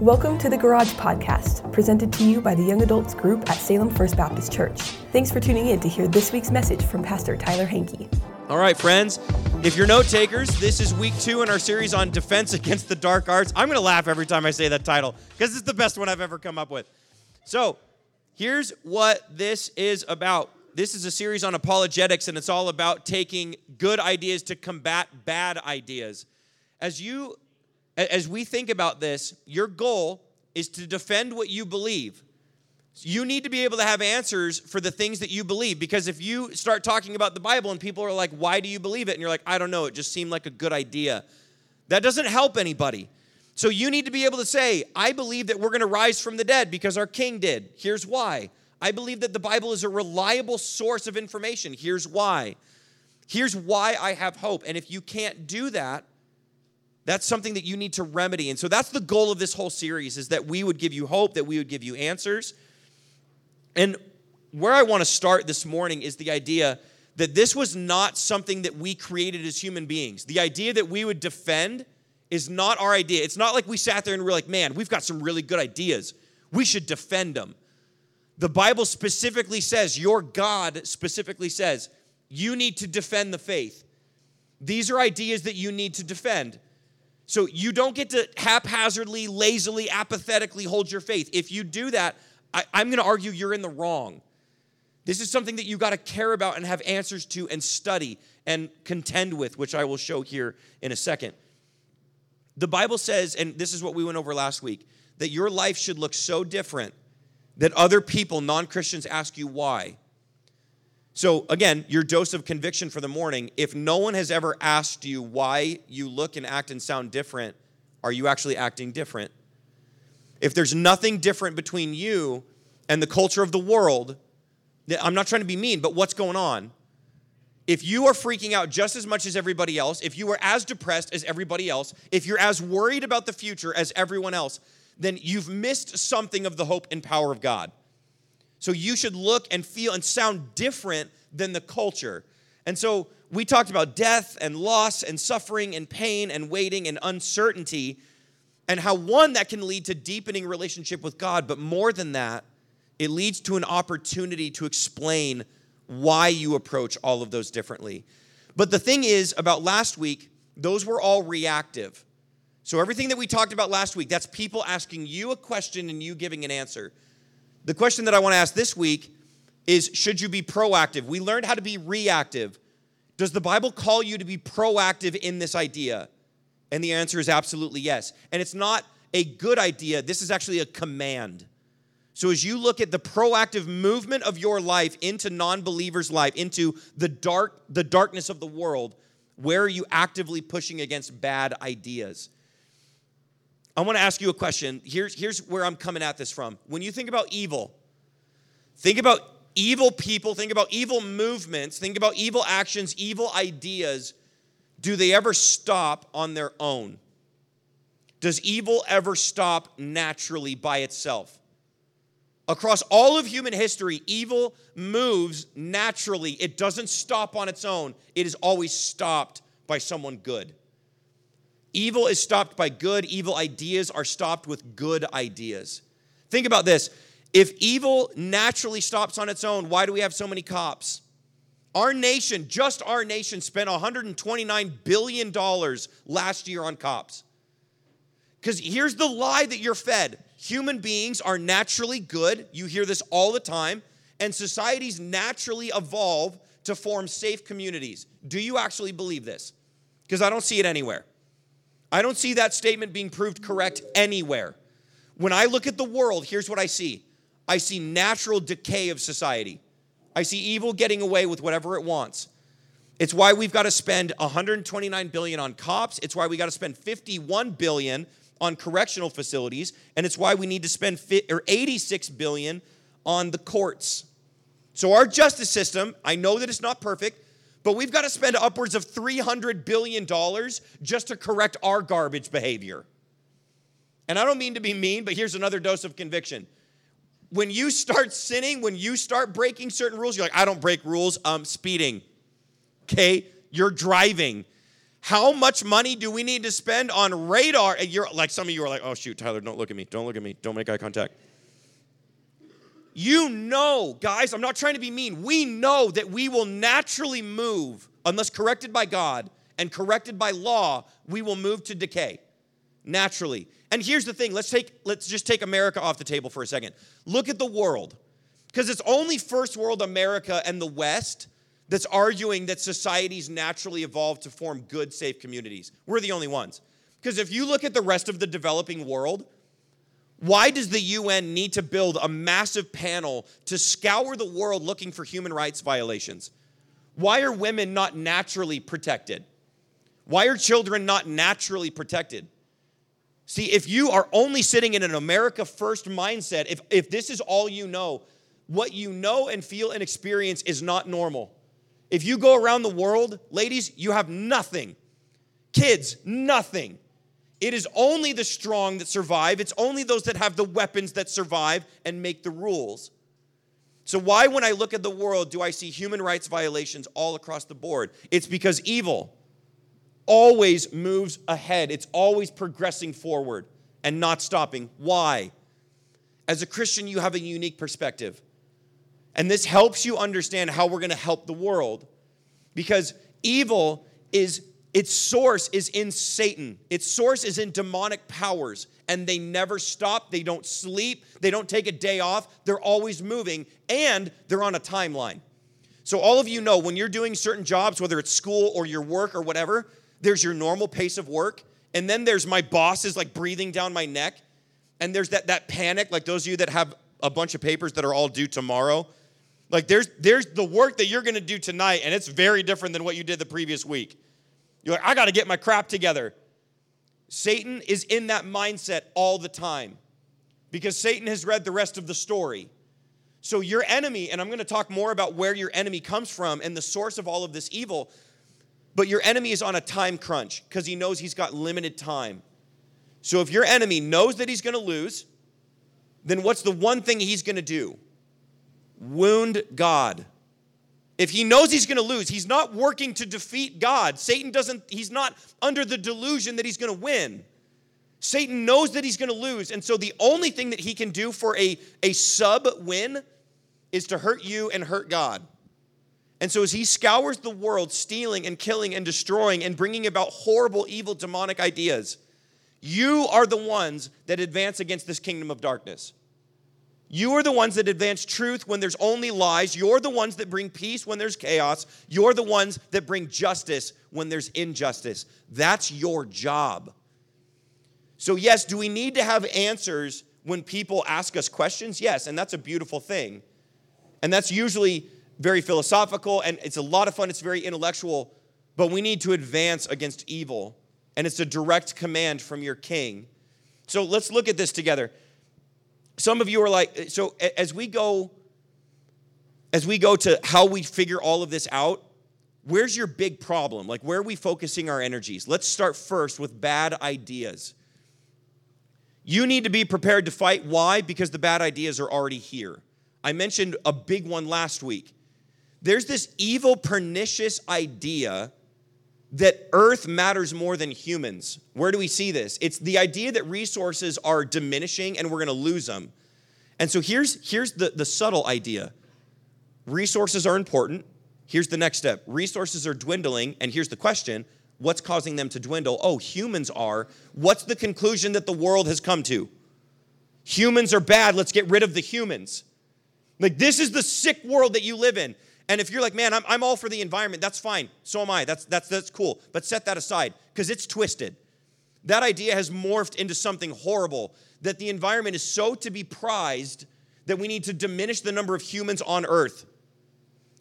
Welcome to the Garage Podcast, presented to you by the Young Adults Group at Salem First Baptist Church. Thanks for tuning in to hear this week's message from Pastor Tyler Hankey. All right, friends, if you're note takers, this is week two in our series on defense against the dark arts. I'm going to laugh every time I say that title because it's the best one I've ever come up with. So, here's what this is about. This is a series on apologetics, and it's all about taking good ideas to combat bad ideas. As you as we think about this, your goal is to defend what you believe. You need to be able to have answers for the things that you believe because if you start talking about the Bible and people are like, why do you believe it? And you're like, I don't know, it just seemed like a good idea. That doesn't help anybody. So you need to be able to say, I believe that we're going to rise from the dead because our king did. Here's why. I believe that the Bible is a reliable source of information. Here's why. Here's why I have hope. And if you can't do that, that's something that you need to remedy. And so that's the goal of this whole series is that we would give you hope, that we would give you answers. And where I want to start this morning is the idea that this was not something that we created as human beings. The idea that we would defend is not our idea. It's not like we sat there and we're like, man, we've got some really good ideas. We should defend them. The Bible specifically says, your God specifically says, you need to defend the faith. These are ideas that you need to defend. So you don't get to haphazardly, lazily, apathetically hold your faith. If you do that, I, am going to argue you're in the wrong. This is something that you got to care about and have answers to and study and contend with, which I will show here in a second. The Bible says, and this is what we went over last week, that your life should look so different that other people, non Christians, ask you why. So, again, your dose of conviction for the morning. If no one has ever asked you why you look and act and sound different, are you actually acting different? If there's nothing different between you and the culture of the world, I'm not trying to be mean, but what's going on? If you are freaking out just as much as everybody else, if you are as depressed as everybody else, if you're as worried about the future as everyone else, then you've missed something of the hope and power of God. So you should look and feel and sound different than the culture. And so we talked about death and loss and suffering and pain and waiting and uncertainty and how one that can lead to deepening relationship with God, but more than that, it leads to an opportunity to explain why you approach all of those differently. But the thing is about last week, those were all reactive. So everything that we talked about last week, that's people asking you a question and you giving an answer. The question that I want to ask this week is should you be proactive? We learned how to be reactive. Does the Bible call you to be proactive in this idea? And the answer is absolutely yes. And it's not a good idea, this is actually a command. So as you look at the proactive movement of your life into non-believers' life, into the dark the darkness of the world, where are you actively pushing against bad ideas? I want to ask you a question. Here's, here's where I'm coming at this from. When you think about evil, think about evil people, think about evil movements, think about evil actions, evil ideas. Do they ever stop on their own? Does evil ever stop naturally by itself? Across all of human history, evil moves naturally. It doesn't stop on its own, it is always stopped by someone good. Evil is stopped by good, evil ideas are stopped with good ideas. Think about this. If evil naturally stops on its own, why do we have so many cops? Our nation, just our nation, spent $129 billion last year on cops. Because here's the lie that you're fed human beings are naturally good. You hear this all the time. And societies naturally evolve to form safe communities. Do you actually believe this? Because I don't see it anywhere. I don't see that statement being proved correct anywhere. When I look at the world, here's what I see I see natural decay of society. I see evil getting away with whatever it wants. It's why we've got to spend 129 billion on cops. It's why we got to spend 51 billion on correctional facilities, and it's why we need to spend or 86 billion on the courts. So our justice system, I know that it's not perfect, but we've got to spend upwards of $300 billion just to correct our garbage behavior. And I don't mean to be mean, but here's another dose of conviction. When you start sinning, when you start breaking certain rules, you're like, I don't break rules, I'm speeding. Okay? You're driving. How much money do we need to spend on radar? And you're like some of you are like, oh shoot, Tyler, don't look at me. Don't look at me. Don't make eye contact. You know, guys, I'm not trying to be mean. We know that we will naturally move, unless corrected by God and corrected by law, we will move to decay naturally. And here's the thing, let's take let's just take America off the table for a second. Look at the world. Because it's only first world America and the West that's arguing that societies naturally evolve to form good, safe communities. We're the only ones. Because if you look at the rest of the developing world, why does the UN need to build a massive panel to scour the world looking for human rights violations? Why are women not naturally protected? Why are children not naturally protected? See, if you are only sitting in an America first mindset, if, if this is all you know, what you know and feel and experience is not normal. If you go around the world, ladies, you have nothing. Kids, nothing. It is only the strong that survive. It's only those that have the weapons that survive and make the rules. So, why, when I look at the world, do I see human rights violations all across the board? It's because evil always moves ahead, it's always progressing forward and not stopping. Why? As a Christian, you have a unique perspective. And this helps you understand how we're going to help the world because evil is its source is in Satan. Its source is in demonic powers, and they never stop. They don't sleep. They don't take a day off. They're always moving, and they're on a timeline. So, all of you know when you're doing certain jobs, whether it's school or your work or whatever, there's your normal pace of work, and then there's my boss is like breathing down my neck, and there's that, that panic, like those of you that have a bunch of papers that are all due tomorrow. Like, there's, there's the work that you're gonna do tonight, and it's very different than what you did the previous week. You're like, I got to get my crap together. Satan is in that mindset all the time because Satan has read the rest of the story. So, your enemy, and I'm going to talk more about where your enemy comes from and the source of all of this evil, but your enemy is on a time crunch because he knows he's got limited time. So, if your enemy knows that he's going to lose, then what's the one thing he's going to do? Wound God. If he knows he's going to lose, he's not working to defeat God. Satan doesn't, he's not under the delusion that he's going to win. Satan knows that he's going to lose. And so the only thing that he can do for a, a sub win is to hurt you and hurt God. And so as he scours the world, stealing and killing and destroying and bringing about horrible, evil, demonic ideas, you are the ones that advance against this kingdom of darkness. You are the ones that advance truth when there's only lies. You're the ones that bring peace when there's chaos. You're the ones that bring justice when there's injustice. That's your job. So, yes, do we need to have answers when people ask us questions? Yes, and that's a beautiful thing. And that's usually very philosophical and it's a lot of fun, it's very intellectual, but we need to advance against evil. And it's a direct command from your king. So, let's look at this together. Some of you are like, so as we go, as we go to how we figure all of this out, where's your big problem? Like, where are we focusing our energies? Let's start first with bad ideas. You need to be prepared to fight. Why? Because the bad ideas are already here. I mentioned a big one last week. There's this evil, pernicious idea that earth matters more than humans. Where do we see this? It's the idea that resources are diminishing and we're going to lose them. And so here's, here's the, the subtle idea resources are important. Here's the next step resources are dwindling. And here's the question what's causing them to dwindle? Oh, humans are. What's the conclusion that the world has come to? Humans are bad. Let's get rid of the humans. Like, this is the sick world that you live in. And if you're like, man, I'm, I'm all for the environment, that's fine. So am I. That's, that's, that's cool. But set that aside because it's twisted. That idea has morphed into something horrible that the environment is so to be prized that we need to diminish the number of humans on earth.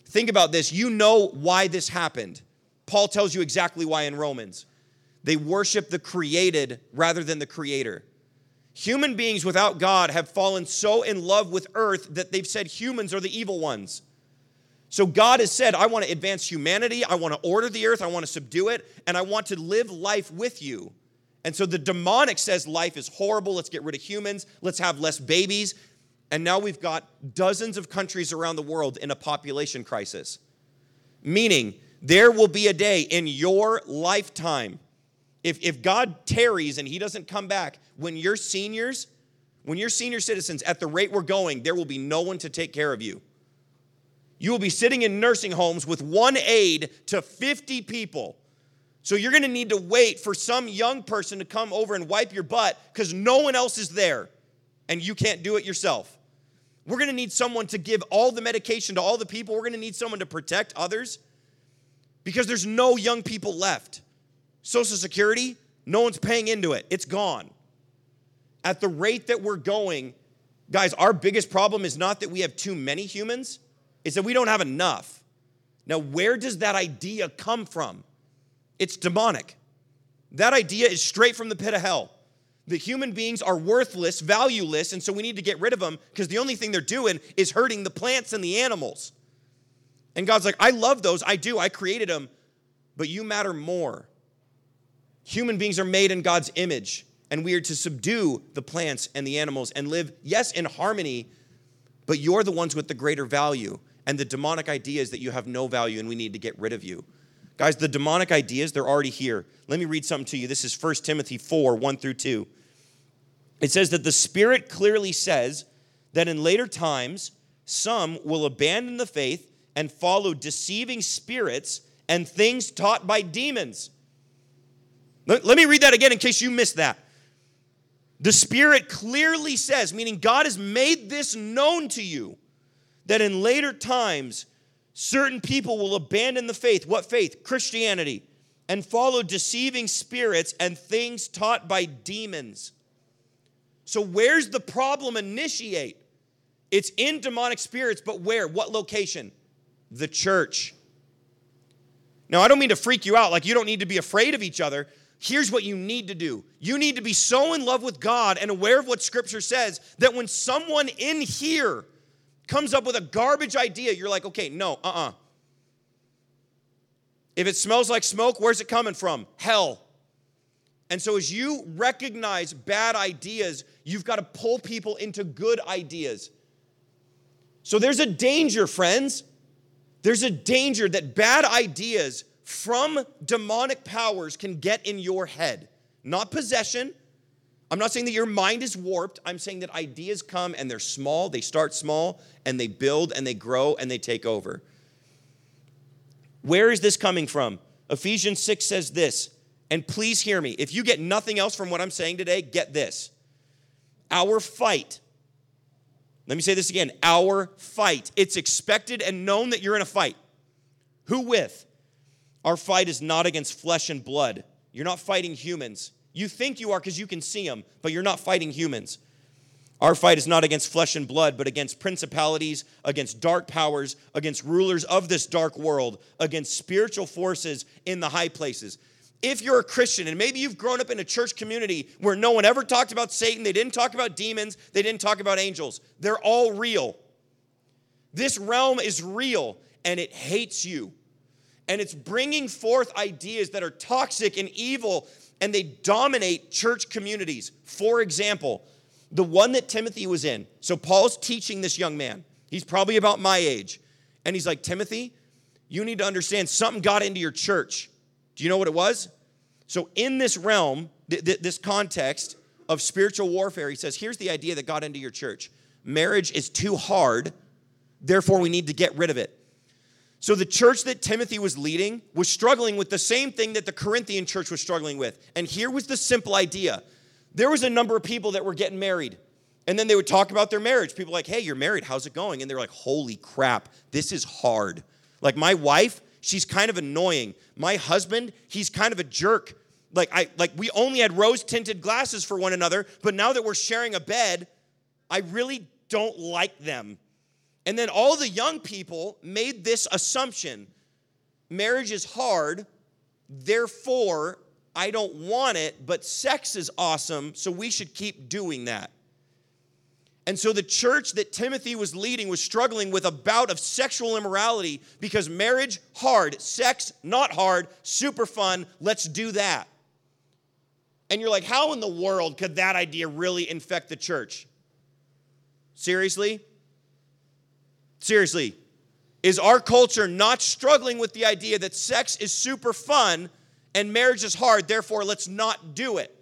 Think about this. You know why this happened. Paul tells you exactly why in Romans. They worship the created rather than the creator. Human beings without God have fallen so in love with earth that they've said humans are the evil ones. So God has said, I want to advance humanity, I want to order the earth, I want to subdue it, and I want to live life with you. And so the demonic says life is horrible, let's get rid of humans, let's have less babies. And now we've got dozens of countries around the world in a population crisis. Meaning, There will be a day in your lifetime, if, if God tarries and He doesn't come back, when you're seniors, when you're senior citizens, at the rate we're going, there will be no one to take care of you. You will be sitting in nursing homes with one aide to 50 people. So you're going to need to wait for some young person to come over and wipe your butt because no one else is there and you can't do it yourself. We're going to need someone to give all the medication to all the people. We're going to need someone to protect others because there's no young people left. Social Security, no one's paying into it, it's gone. At the rate that we're going, guys, our biggest problem is not that we have too many humans, it's that we don't have enough. Now, where does that idea come from? It's demonic. That idea is straight from the pit of hell the human beings are worthless, valueless, and so we need to get rid of them because the only thing they're doing is hurting the plants and the animals. And God's like, I love those. I do. I created them, but you matter more. Human beings are made in God's image, and we are to subdue the plants and the animals and live, yes, in harmony, but you're the ones with the greater value. And the demonic idea is that you have no value and we need to get rid of you. Guys, the demonic ideas, they're already here. Let me read something to you. This is 1 Timothy 4 1 through 2. It says that the Spirit clearly says that in later times, some will abandon the faith and follow deceiving spirits and things taught by demons. Let, let me read that again in case you missed that. The Spirit clearly says, meaning God has made this known to you, that in later times, certain people will abandon the faith. What faith? Christianity. And follow deceiving spirits and things taught by demons. So, where's the problem initiate? It's in demonic spirits, but where? What location? The church. Now, I don't mean to freak you out, like you don't need to be afraid of each other. Here's what you need to do you need to be so in love with God and aware of what Scripture says that when someone in here comes up with a garbage idea, you're like, okay, no, uh uh-uh. uh If it smells like smoke, where's it coming from? Hell. And so, as you recognize bad ideas, you've got to pull people into good ideas. So, there's a danger, friends. There's a danger that bad ideas from demonic powers can get in your head. Not possession. I'm not saying that your mind is warped. I'm saying that ideas come and they're small, they start small, and they build and they grow and they take over. Where is this coming from? Ephesians 6 says this and please hear me. If you get nothing else from what I'm saying today, get this. Our fight, let me say this again our fight. It's expected and known that you're in a fight. Who with? Our fight is not against flesh and blood. You're not fighting humans. You think you are because you can see them, but you're not fighting humans. Our fight is not against flesh and blood, but against principalities, against dark powers, against rulers of this dark world, against spiritual forces in the high places if you're a Christian and maybe you've grown up in a church community where no one ever talked about Satan, they didn't talk about demons, they didn't talk about angels, they're all real. This realm is real and it hates you. And it's bringing forth ideas that are toxic and evil and they dominate church communities. For example, the one that Timothy was in. So Paul's teaching this young man. He's probably about my age. And he's like, Timothy, you need to understand something got into your church do you know what it was? So, in this realm, th- th- this context of spiritual warfare, he says, here's the idea that got into your church marriage is too hard, therefore, we need to get rid of it. So, the church that Timothy was leading was struggling with the same thing that the Corinthian church was struggling with. And here was the simple idea there was a number of people that were getting married. And then they would talk about their marriage. People like, hey, you're married. How's it going? And they're like, holy crap, this is hard. Like, my wife, she's kind of annoying. My husband, he's kind of a jerk. Like I like we only had rose tinted glasses for one another, but now that we're sharing a bed, I really don't like them. And then all the young people made this assumption. Marriage is hard, therefore I don't want it, but sex is awesome, so we should keep doing that. And so the church that Timothy was leading was struggling with a bout of sexual immorality because marriage, hard, sex, not hard, super fun, let's do that. And you're like, how in the world could that idea really infect the church? Seriously? Seriously. is our culture not struggling with the idea that sex is super fun and marriage is hard, therefore let's not do it.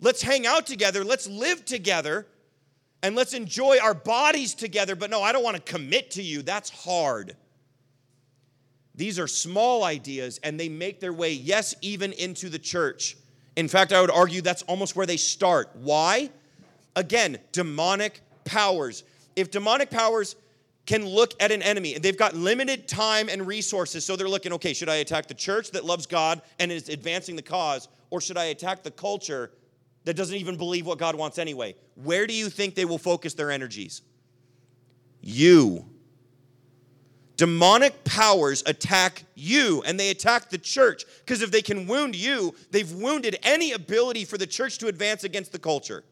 Let's hang out together, let's live together, and let's enjoy our bodies together. But no, I don't want to commit to you. That's hard. These are small ideas, and they make their way, yes, even into the church. In fact, I would argue that's almost where they start. Why? Again, demonic powers. If demonic powers can look at an enemy and they've got limited time and resources, so they're looking, okay, should I attack the church that loves God and is advancing the cause, or should I attack the culture that doesn't even believe what God wants anyway. Where do you think they will focus their energies? You. Demonic powers attack you and they attack the church because if they can wound you, they've wounded any ability for the church to advance against the culture.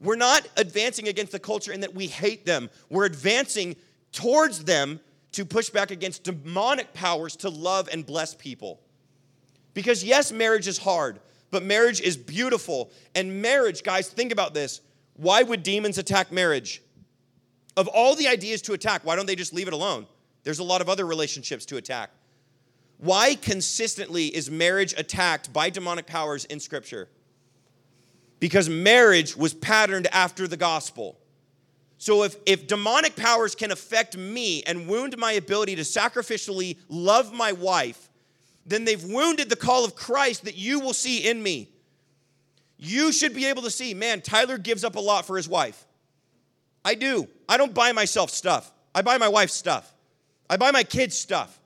We're not advancing against the culture in that we hate them, we're advancing towards them to push back against demonic powers to love and bless people. Because, yes, marriage is hard but marriage is beautiful. And marriage, guys, think about this. Why would demons attack marriage? Of all the ideas to attack, why don't they just leave it alone? There's a lot of other relationships to attack. Why consistently is marriage attacked by demonic powers in Scripture? Because marriage was patterned after the gospel. So if, if demonic powers can affect me and wound my ability to sacrificially love my wife, then they've wounded the call of Christ that you will see in me. You should be able to see, man, Tyler gives up a lot for his wife. I do. I don't buy myself stuff, I buy my wife stuff, I buy my kids stuff.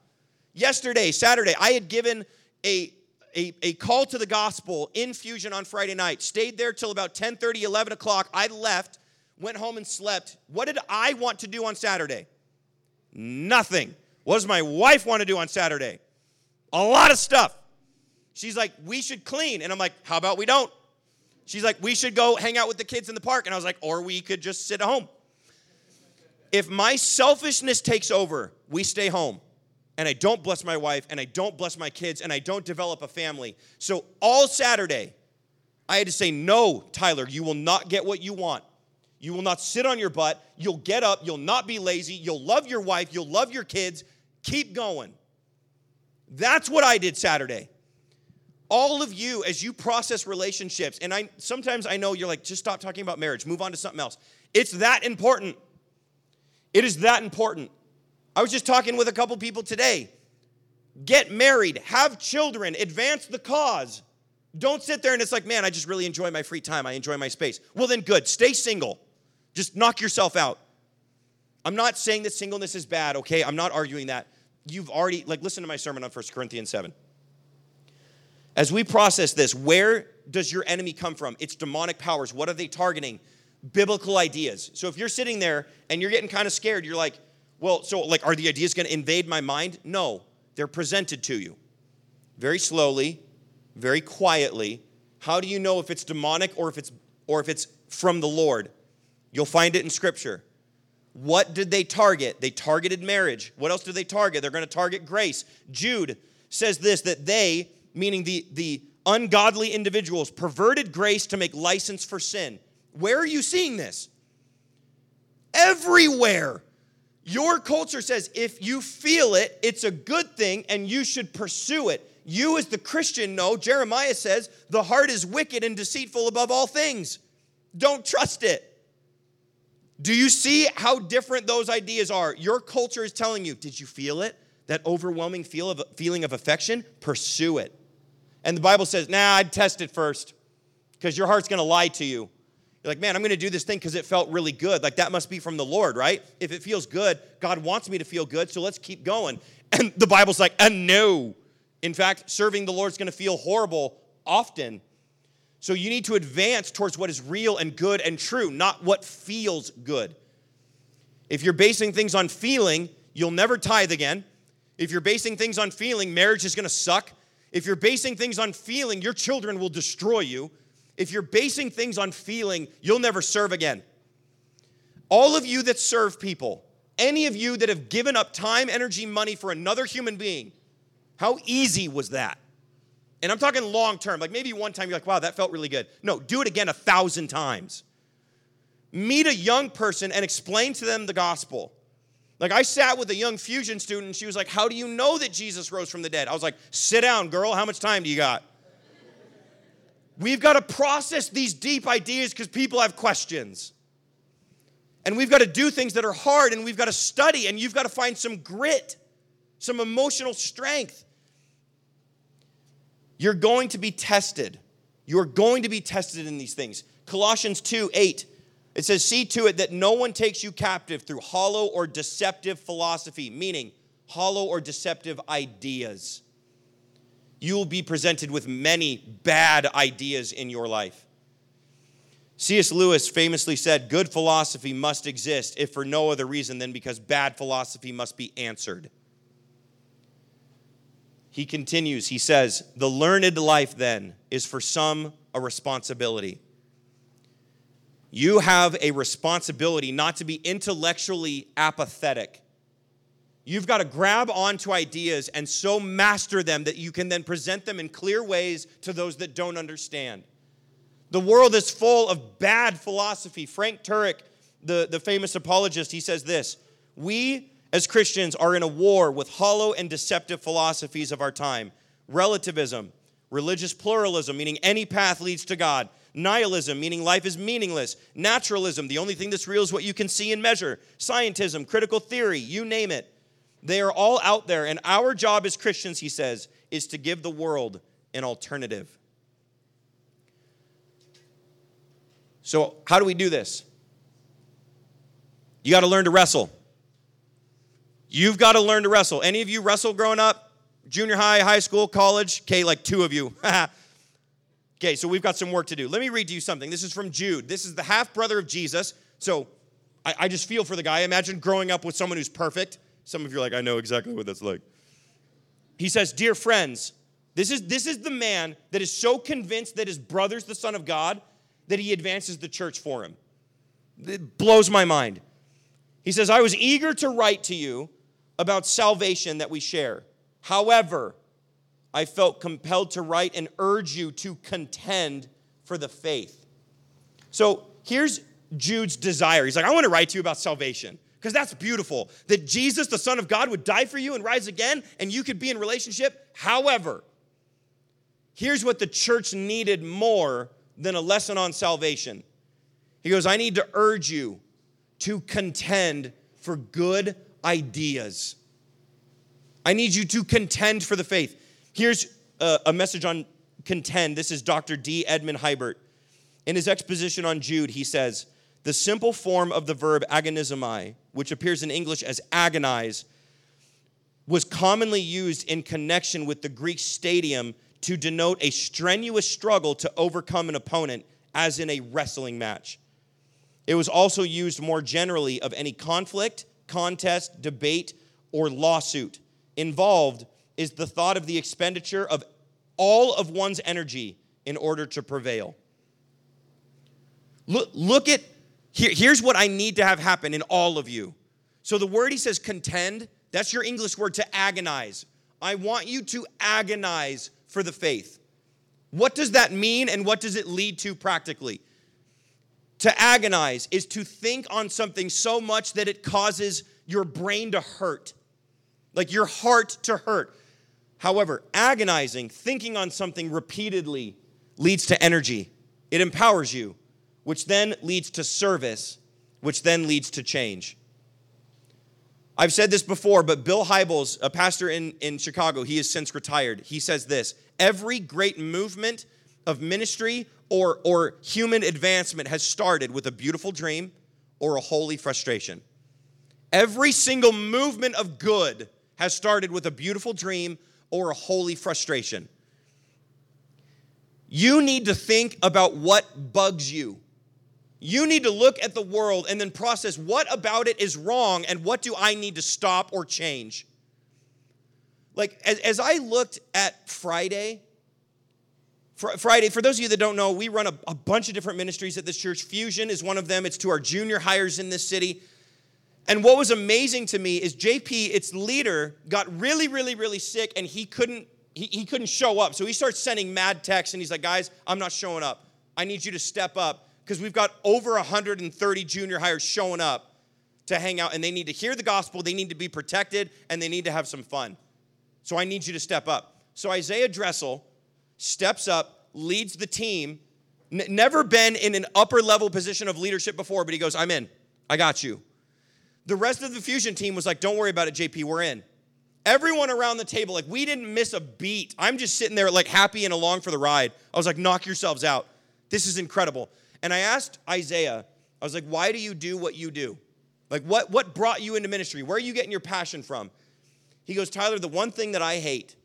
Yesterday, Saturday, I had given a a, a, call to the gospel in Fusion on Friday night. Stayed there till about 10 30, 11 o'clock. I left, went home and slept. What did I want to do on Saturday? Nothing. What does my wife want to do on Saturday? a lot of stuff. She's like, we should clean. And I'm like, how about we don't? She's like, we should go hang out with the kids in the park. And I was like, or we could just sit at home. If my selfishness takes over, we stay home. And I don't bless my wife, and I don't bless my kids, and I don't develop a family. So all Saturday, I had to say, no, Tyler, you will not get what you want. You will not sit on your butt. You'll get up. You'll not be lazy. You'll love your wife. You'll love your kids. Keep going. That's what I did Saturday. All of you, as you process relationships, and I sometimes I know you're like, just stop talking about marriage, move on to something else. It's that important. It is that important. I was just talking with a couple people today. Get married, have children, advance the cause. Don't sit there and it's like, man, I just really enjoy my free time. I enjoy my space. Well, then good. Stay single. Just knock yourself out. I'm not saying that singleness is bad, okay? I'm not arguing that you've already, like, listen to my sermon on 1 Corinthians 7. As we process this, where does your enemy come from? It's demonic powers. What are they targeting? Biblical ideas. So if you're sitting there and you're getting kind of scared, you're like, well, so like, are the ideas going to invade my mind? No, they're presented to you very slowly, very quietly. How do you know if it's demonic or if it's or if it's from the Lord? You'll find it in Scripture. What did they target? They targeted marriage. What else did they target? They're going to target grace. Jude says this that they, meaning the, the ungodly individuals, perverted grace to make license for sin. Where are you seeing this? Everywhere. Your culture says if you feel it, it's a good thing and you should pursue it. You, as the Christian, know Jeremiah says the heart is wicked and deceitful above all things. Don't trust it. Do you see how different those ideas are? Your culture is telling you, did you feel it? That overwhelming feel of, feeling of affection? Pursue it. And the Bible says, nah, I'd test it first because your heart's going to lie to you. You're like, man, I'm going to do this thing because it felt really good. Like that must be from the Lord, right? If it feels good, God wants me to feel good, so let's keep going. And the Bible's like, and no. In fact, serving the Lord's going to feel horrible often so you need to advance towards what is real and good and true, not what feels good. If you're basing things on feeling, you'll never tithe again. If you're basing things on feeling, marriage is going to suck. If you're basing things on feeling, your children will destroy you. If you're basing things on feeling, you'll never serve again. All of you that serve people, any of you that have given up time, energy, money for another human being, how easy was that? And I'm talking long term. Like maybe one time you're like, wow, that felt really good. No, do it again a thousand times. Meet a young person and explain to them the gospel. Like I sat with a young fusion student and she was like, How do you know that Jesus rose from the dead? I was like, Sit down, girl. How much time do you got? We've got to process these deep ideas because people have questions. And we've got to do things that are hard and we've got to study and you've got to find some grit, some emotional strength. You're going to be tested. You're going to be tested in these things. Colossians 2 8, it says, See to it that no one takes you captive through hollow or deceptive philosophy, meaning hollow or deceptive ideas. You will be presented with many bad ideas in your life. C.S. Lewis famously said, Good philosophy must exist, if for no other reason than because bad philosophy must be answered. He continues, he says, The learned life then is for some a responsibility. You have a responsibility not to be intellectually apathetic. You've got to grab onto ideas and so master them that you can then present them in clear ways to those that don't understand. The world is full of bad philosophy. Frank Turek, the, the famous apologist, he says this We as Christians are in a war with hollow and deceptive philosophies of our time relativism, religious pluralism, meaning any path leads to God, nihilism, meaning life is meaningless, naturalism, the only thing that's real is what you can see and measure, scientism, critical theory, you name it. They are all out there, and our job as Christians, he says, is to give the world an alternative. So, how do we do this? You got to learn to wrestle. You've got to learn to wrestle. Any of you wrestle growing up? Junior high, high school, college? Okay, like two of you. okay, so we've got some work to do. Let me read to you something. This is from Jude. This is the half brother of Jesus. So I, I just feel for the guy. Imagine growing up with someone who's perfect. Some of you are like, I know exactly what that's like. He says, Dear friends, this is, this is the man that is so convinced that his brother's the Son of God that he advances the church for him. It blows my mind. He says, I was eager to write to you about salvation that we share. However, I felt compelled to write and urge you to contend for the faith. So here's Jude's desire. He's like, I want to write to you about salvation because that's beautiful that Jesus, the Son of God, would die for you and rise again and you could be in relationship. However, here's what the church needed more than a lesson on salvation. He goes, I need to urge you to contend for good ideas. I need you to contend for the faith. Here's a, a message on contend. This is Dr. D. Edmund Hiebert. In his exposition on Jude, he says, the simple form of the verb agonizomai, which appears in English as agonize, was commonly used in connection with the Greek stadium to denote a strenuous struggle to overcome an opponent, as in a wrestling match. It was also used more generally of any conflict, contest, debate, or lawsuit. Involved is the thought of the expenditure of all of one's energy in order to prevail. Look, look at here, here's what I need to have happen in all of you. So the word he says contend, that's your English word to agonize. I want you to agonize for the faith. What does that mean and what does it lead to practically? To agonize is to think on something so much that it causes your brain to hurt, like your heart to hurt. However, agonizing, thinking on something repeatedly, leads to energy. It empowers you, which then leads to service, which then leads to change. I've said this before, but Bill Hybels, a pastor in, in Chicago, he has since retired. He says this Every great movement of ministry or, or human advancement has started with a beautiful dream or a holy frustration. Every single movement of good has started with a beautiful dream or a holy frustration. You need to think about what bugs you. You need to look at the world and then process what about it is wrong and what do I need to stop or change. Like, as, as I looked at Friday, fr- Friday, for those of you that don't know, we run a, a bunch of different ministries at this church. Fusion is one of them, it's to our junior hires in this city. And what was amazing to me is JP, its leader, got really, really, really sick and he couldn't, he, he couldn't show up. So he starts sending mad texts and he's like, guys, I'm not showing up. I need you to step up because we've got over 130 junior hires showing up to hang out and they need to hear the gospel, they need to be protected, and they need to have some fun. So I need you to step up. So Isaiah Dressel steps up, leads the team, N- never been in an upper level position of leadership before, but he goes, I'm in. I got you. The rest of the fusion team was like, Don't worry about it, JP, we're in. Everyone around the table, like, we didn't miss a beat. I'm just sitting there, like, happy and along for the ride. I was like, Knock yourselves out. This is incredible. And I asked Isaiah, I was like, Why do you do what you do? Like, what, what brought you into ministry? Where are you getting your passion from? He goes, Tyler, the one thing that I hate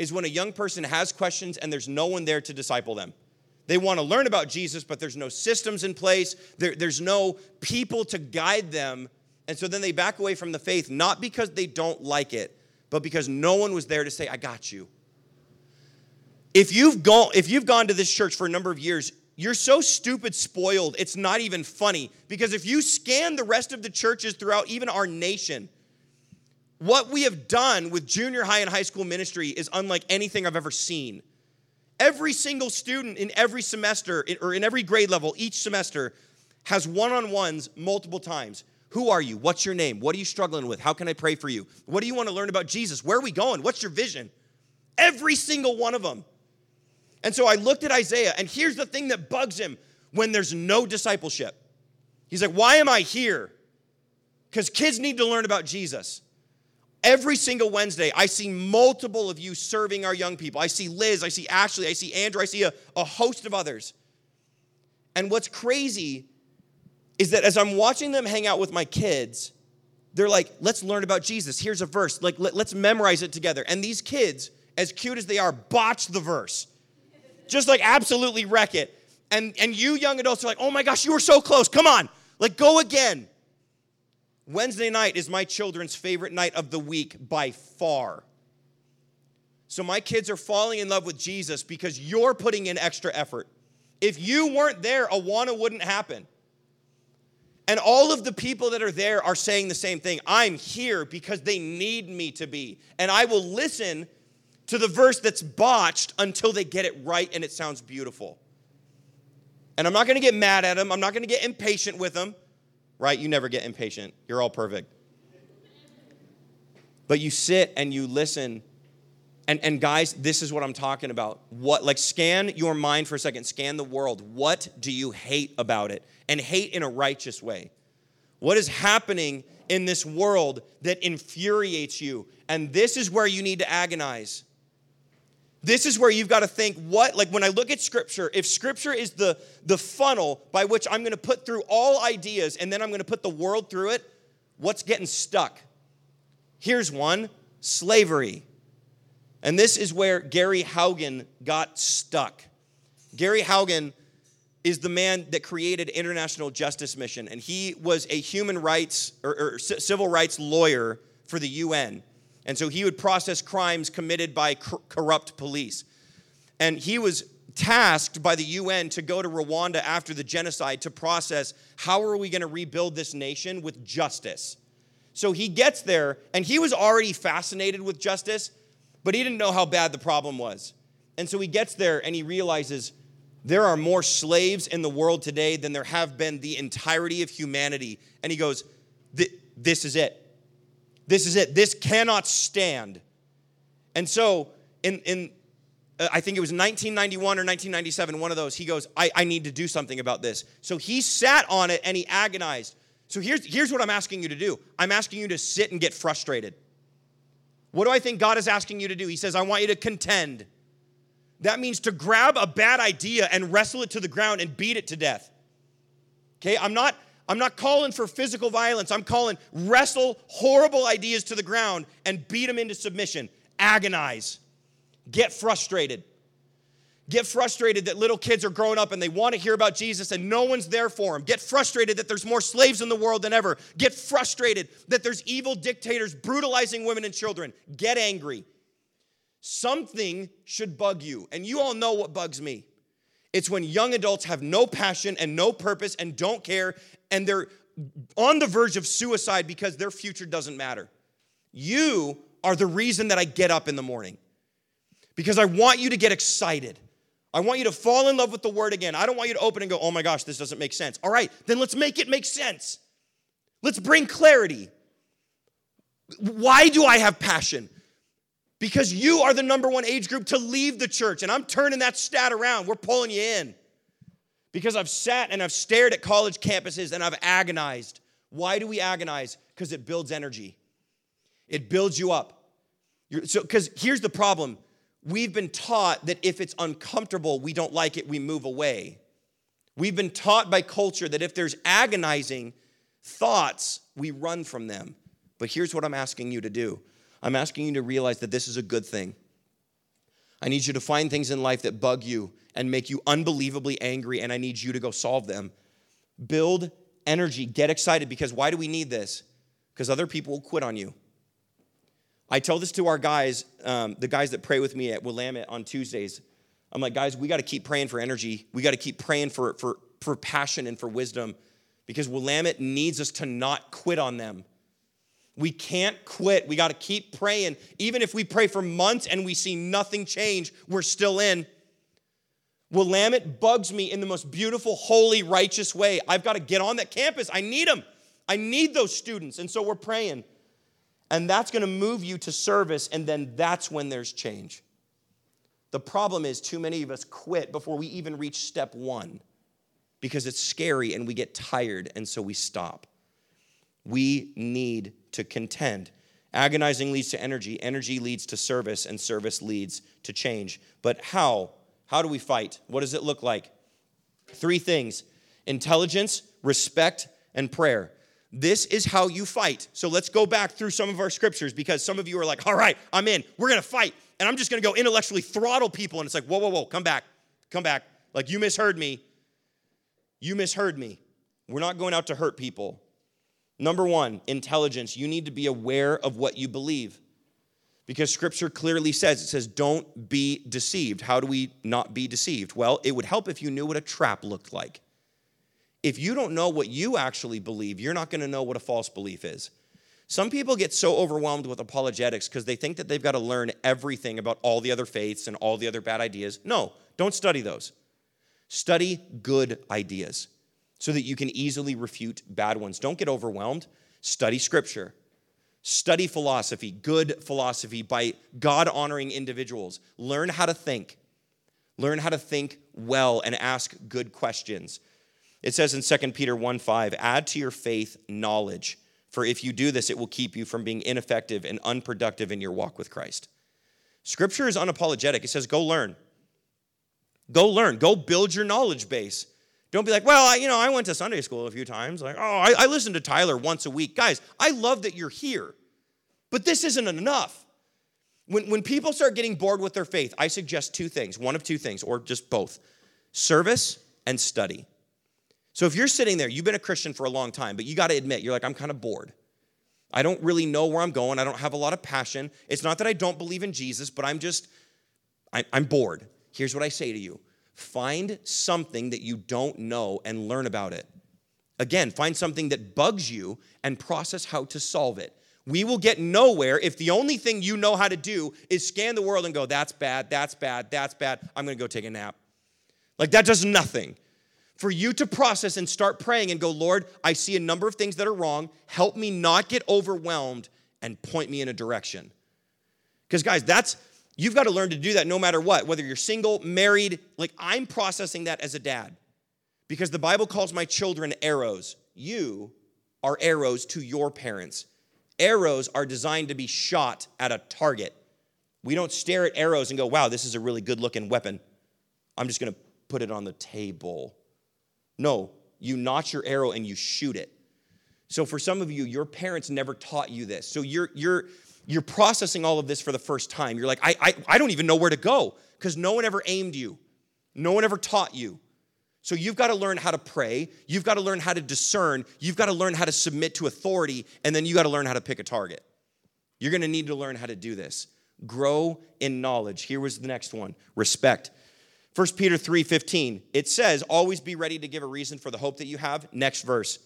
is when a young person has questions and there's no one there to disciple them. They want to learn about Jesus, but there's no systems in place, there, there's no people to guide them. And so then they back away from the faith, not because they don't like it, but because no one was there to say, I got you. If you've gone, if you've gone to this church for a number of years, you're so stupid spoiled, it's not even funny. Because if you scan the rest of the churches throughout even our nation, what we have done with junior high and high school ministry is unlike anything I've ever seen. Every single student in every semester, or in every grade level, each semester, has one on ones multiple times. Who are you? What's your name? What are you struggling with? How can I pray for you? What do you want to learn about Jesus? Where are we going? What's your vision? Every single one of them. And so I looked at Isaiah, and here's the thing that bugs him when there's no discipleship. He's like, Why am I here? Because kids need to learn about Jesus. Every single Wednesday, I see multiple of you serving our young people. I see Liz, I see Ashley, I see Andrew, I see a, a host of others. And what's crazy is that as I'm watching them hang out with my kids, they're like, let's learn about Jesus. Here's a verse. Like, let, us memorize it together. And these kids, as cute as they are, botch the verse. Just like absolutely wreck it. And, and you young adults are like, oh my gosh, you were so close. Come on. Like, go again. Wednesday night is my children's favorite night of the week by far. So my kids are falling in love with Jesus because you're putting in extra effort. If you weren't there, Awana wouldn't happen. And all of the people that are there are saying the same thing. I'm here because they need me to be. And I will listen to the verse that's botched until they get it right and it sounds beautiful. And I'm not going to get mad at them. I'm not going to get impatient with them. Right? You never get impatient. You're all perfect. But you sit and you listen. And, and guys, this is what I'm talking about. What, like, scan your mind for a second, scan the world. What do you hate about it? and hate in a righteous way. What is happening in this world that infuriates you? And this is where you need to agonize. This is where you've got to think what, like when I look at scripture, if scripture is the, the funnel by which I'm going to put through all ideas and then I'm going to put the world through it, what's getting stuck? Here's one slavery. And this is where Gary Haugen got stuck. Gary Haugen is the man that created International Justice Mission, and he was a human rights or, or civil rights lawyer for the UN. And so he would process crimes committed by corrupt police. And he was tasked by the UN to go to Rwanda after the genocide to process how are we going to rebuild this nation with justice. So he gets there, and he was already fascinated with justice, but he didn't know how bad the problem was. And so he gets there and he realizes there are more slaves in the world today than there have been the entirety of humanity. And he goes, This is it. This is it. This cannot stand. And so, in, in uh, I think it was 1991 or 1997, one of those, he goes, I, I need to do something about this. So he sat on it and he agonized. So here's, here's what I'm asking you to do I'm asking you to sit and get frustrated. What do I think God is asking you to do? He says, I want you to contend. That means to grab a bad idea and wrestle it to the ground and beat it to death. Okay, I'm not I'm not calling for physical violence. I'm calling wrestle horrible ideas to the ground and beat them into submission. Agonize. Get frustrated. Get frustrated that little kids are growing up and they want to hear about Jesus and no one's there for them. Get frustrated that there's more slaves in the world than ever. Get frustrated that there's evil dictators brutalizing women and children. Get angry. Something should bug you. And you all know what bugs me. It's when young adults have no passion and no purpose and don't care and they're on the verge of suicide because their future doesn't matter. You are the reason that I get up in the morning because I want you to get excited. I want you to fall in love with the word again. I don't want you to open and go, oh my gosh, this doesn't make sense. All right, then let's make it make sense. Let's bring clarity. Why do I have passion? Because you are the number one age group to leave the church, and I'm turning that stat around. We're pulling you in. Because I've sat and I've stared at college campuses and I've agonized. Why do we agonize? Because it builds energy, it builds you up. So, because here's the problem we've been taught that if it's uncomfortable, we don't like it, we move away. We've been taught by culture that if there's agonizing thoughts, we run from them. But here's what I'm asking you to do I'm asking you to realize that this is a good thing. I need you to find things in life that bug you and make you unbelievably angry, and I need you to go solve them. Build energy, get excited, because why do we need this? Because other people will quit on you. I tell this to our guys, um, the guys that pray with me at Willamette on Tuesdays. I'm like, guys, we got to keep praying for energy. We got to keep praying for, for, for passion and for wisdom because Willamette needs us to not quit on them. We can't quit. We got to keep praying. Even if we pray for months and we see nothing change, we're still in. Willamette bugs me in the most beautiful, holy, righteous way. I've got to get on that campus. I need them. I need those students. And so we're praying. And that's going to move you to service, and then that's when there's change. The problem is, too many of us quit before we even reach step one because it's scary and we get tired, and so we stop. We need to contend. Agonizing leads to energy, energy leads to service, and service leads to change. But how? How do we fight? What does it look like? Three things intelligence, respect, and prayer. This is how you fight. So let's go back through some of our scriptures because some of you are like, all right, I'm in. We're going to fight. And I'm just going to go intellectually throttle people. And it's like, whoa, whoa, whoa, come back. Come back. Like, you misheard me. You misheard me. We're not going out to hurt people. Number one, intelligence. You need to be aware of what you believe because scripture clearly says it says don't be deceived how do we not be deceived well it would help if you knew what a trap looked like if you don't know what you actually believe, you're not going to know what a false belief is. Some people get so overwhelmed with apologetics because they think that they've got to learn everything about all the other faiths and all the other bad ideas. No, don't study those. Study good ideas so that you can easily refute bad ones. Don't get overwhelmed. Study scripture. Study philosophy, good philosophy by God honoring individuals. Learn how to think. Learn how to think well and ask good questions. It says in 2 Peter 1 5, add to your faith knowledge, for if you do this, it will keep you from being ineffective and unproductive in your walk with Christ. Scripture is unapologetic. It says, go learn. Go learn. Go build your knowledge base. Don't be like, well, I, you know, I went to Sunday school a few times. Like, oh, I, I listen to Tyler once a week. Guys, I love that you're here, but this isn't enough. When, when people start getting bored with their faith, I suggest two things one of two things, or just both service and study. So if you're sitting there, you've been a Christian for a long time, but you got to admit, you're like, I'm kind of bored. I don't really know where I'm going. I don't have a lot of passion. It's not that I don't believe in Jesus, but I'm just, I'm bored. Here's what I say to you find something that you don't know and learn about it. Again, find something that bugs you and process how to solve it. We will get nowhere if the only thing you know how to do is scan the world and go, that's bad, that's bad, that's bad. I'm gonna go take a nap. Like that does nothing for you to process and start praying and go, Lord, I see a number of things that are wrong. Help me not get overwhelmed and point me in a direction. Because, guys, that's, you've got to learn to do that no matter what, whether you're single, married. Like, I'm processing that as a dad because the Bible calls my children arrows. You are arrows to your parents. Arrows are designed to be shot at a target. We don't stare at arrows and go, wow, this is a really good looking weapon. I'm just going to put it on the table. No, you notch your arrow and you shoot it. So for some of you, your parents never taught you this. So you're you're you're processing all of this for the first time. You're like, I I, I don't even know where to go because no one ever aimed you. No one ever taught you. So you've got to learn how to pray. You've got to learn how to discern. You've got to learn how to submit to authority. And then you got to learn how to pick a target. You're going to need to learn how to do this. Grow in knowledge. Here was the next one respect. 1 Peter 3:15, it says, "Always be ready to give a reason for the hope that you have." Next verse.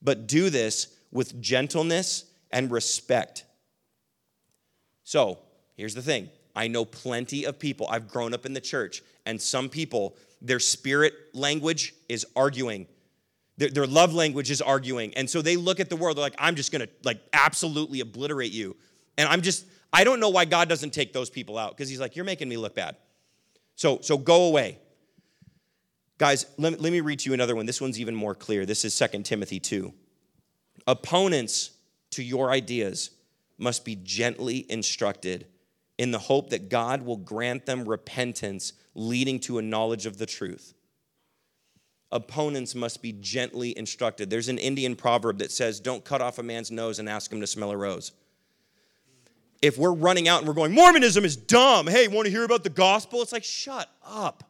But do this with gentleness and respect. So, here's the thing. I know plenty of people. I've grown up in the church, and some people, their spirit language is arguing. Their, their love language is arguing. And so they look at the world, they're like, I'm just gonna like absolutely obliterate you. And I'm just, I don't know why God doesn't take those people out, because he's like, You're making me look bad. So, so go away. Guys, let, let me read to you another one. This one's even more clear. This is 2 Timothy 2. Opponents to your ideas must be gently instructed in the hope that God will grant them repentance leading to a knowledge of the truth. Opponents must be gently instructed. There's an Indian proverb that says, Don't cut off a man's nose and ask him to smell a rose. If we're running out and we're going, Mormonism is dumb. Hey, want to hear about the gospel? It's like, shut up.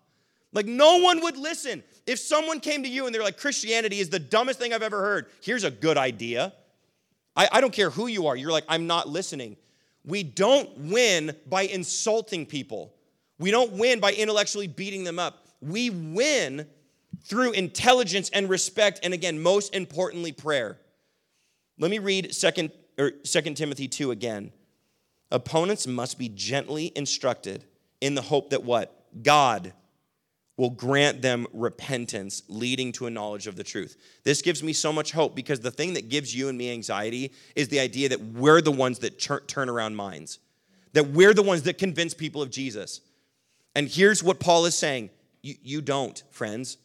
Like, no one would listen. If someone came to you and they're like, Christianity is the dumbest thing I've ever heard, here's a good idea. I, I don't care who you are. You're like, I'm not listening. We don't win by insulting people, we don't win by intellectually beating them up. We win through intelligence and respect, and again, most importantly, prayer. Let me read 2 or 2 Timothy 2 again. Opponents must be gently instructed in the hope that what? God will grant them repentance leading to a knowledge of the truth. This gives me so much hope because the thing that gives you and me anxiety is the idea that we're the ones that turn around minds, that we're the ones that convince people of Jesus. And here's what Paul is saying you, you don't, friends.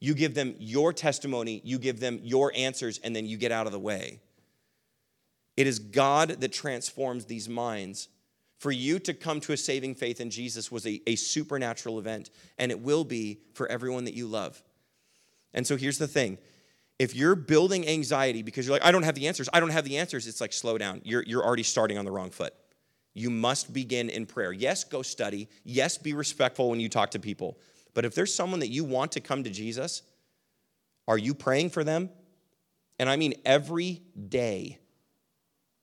You give them your testimony, you give them your answers, and then you get out of the way. It is God that transforms these minds for you to come to a saving faith in Jesus was a, a supernatural event, and it will be for everyone that you love. And so here's the thing if you're building anxiety because you're like, I don't have the answers, I don't have the answers, it's like, slow down. You're, you're already starting on the wrong foot. You must begin in prayer. Yes, go study. Yes, be respectful when you talk to people. But if there's someone that you want to come to Jesus, are you praying for them? And I mean every day.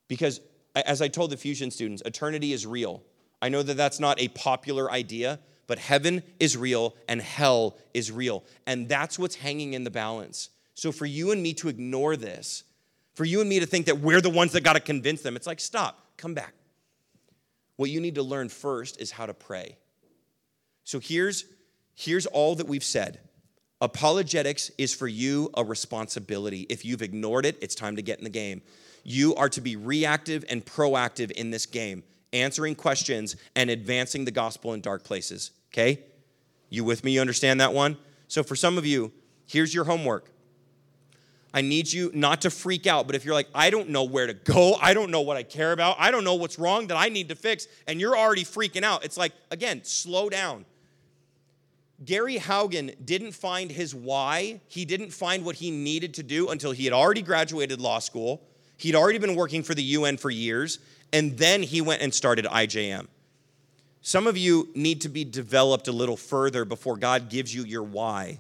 Because as I told the fusion students, eternity is real. I know that that's not a popular idea, but heaven is real and hell is real. And that's what's hanging in the balance. So for you and me to ignore this, for you and me to think that we're the ones that got to convince them, it's like, stop, come back. What you need to learn first is how to pray. So here's, here's all that we've said. Apologetics is for you a responsibility. If you've ignored it, it's time to get in the game. You are to be reactive and proactive in this game, answering questions and advancing the gospel in dark places. Okay? You with me? You understand that one? So, for some of you, here's your homework. I need you not to freak out, but if you're like, I don't know where to go, I don't know what I care about, I don't know what's wrong that I need to fix, and you're already freaking out, it's like, again, slow down. Gary Haugen didn't find his why, he didn't find what he needed to do until he had already graduated law school. He'd already been working for the UN for years, and then he went and started IJM. Some of you need to be developed a little further before God gives you your why.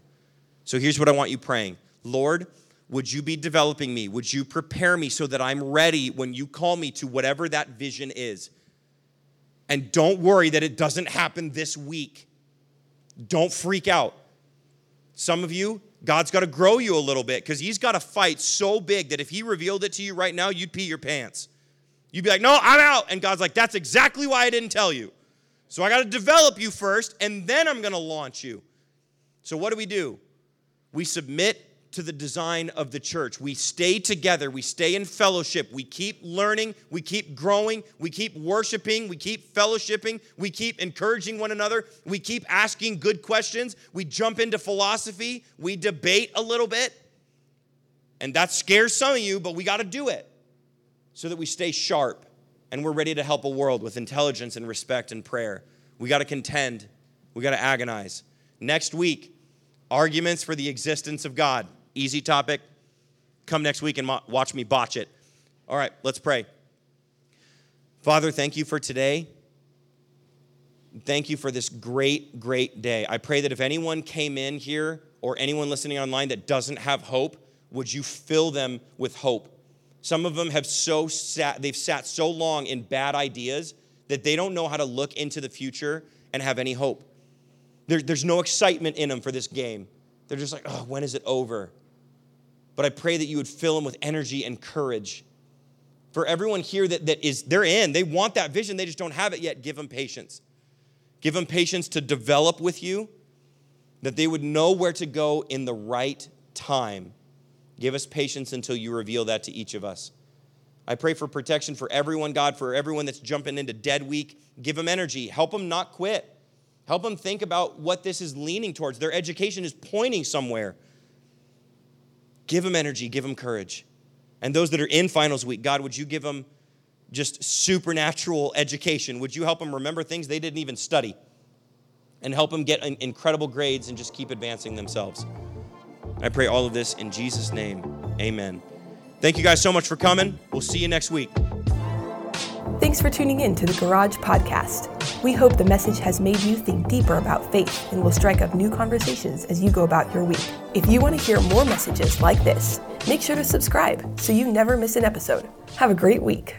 So here's what I want you praying Lord, would you be developing me? Would you prepare me so that I'm ready when you call me to whatever that vision is? And don't worry that it doesn't happen this week. Don't freak out. Some of you, God's got to grow you a little bit because He's got a fight so big that if He revealed it to you right now, you'd pee your pants. You'd be like, no, I'm out. And God's like, that's exactly why I didn't tell you. So I got to develop you first, and then I'm going to launch you. So what do we do? We submit to the design of the church. We stay together, we stay in fellowship, we keep learning, we keep growing, we keep worshiping, we keep fellowshipping, we keep encouraging one another, we keep asking good questions, we jump into philosophy, we debate a little bit. And that scares some of you, but we got to do it so that we stay sharp and we're ready to help a world with intelligence and respect and prayer. We got to contend, we got to agonize. Next week, arguments for the existence of God. Easy topic. Come next week and watch me botch it. All right, let's pray. Father, thank you for today. Thank you for this great, great day. I pray that if anyone came in here or anyone listening online that doesn't have hope, would you fill them with hope? Some of them have so sat, they've sat so long in bad ideas that they don't know how to look into the future and have any hope. There, there's no excitement in them for this game. They're just like, oh, when is it over? But I pray that you would fill them with energy and courage. For everyone here that, that is, they're in, they want that vision, they just don't have it yet, give them patience. Give them patience to develop with you, that they would know where to go in the right time. Give us patience until you reveal that to each of us. I pray for protection for everyone, God, for everyone that's jumping into dead week. Give them energy. Help them not quit. Help them think about what this is leaning towards. Their education is pointing somewhere. Give them energy, give them courage. And those that are in finals week, God, would you give them just supernatural education? Would you help them remember things they didn't even study? And help them get incredible grades and just keep advancing themselves. I pray all of this in Jesus' name. Amen. Thank you guys so much for coming. We'll see you next week. Thanks for tuning in to the Garage Podcast. We hope the message has made you think deeper about faith and will strike up new conversations as you go about your week. If you want to hear more messages like this, make sure to subscribe so you never miss an episode. Have a great week.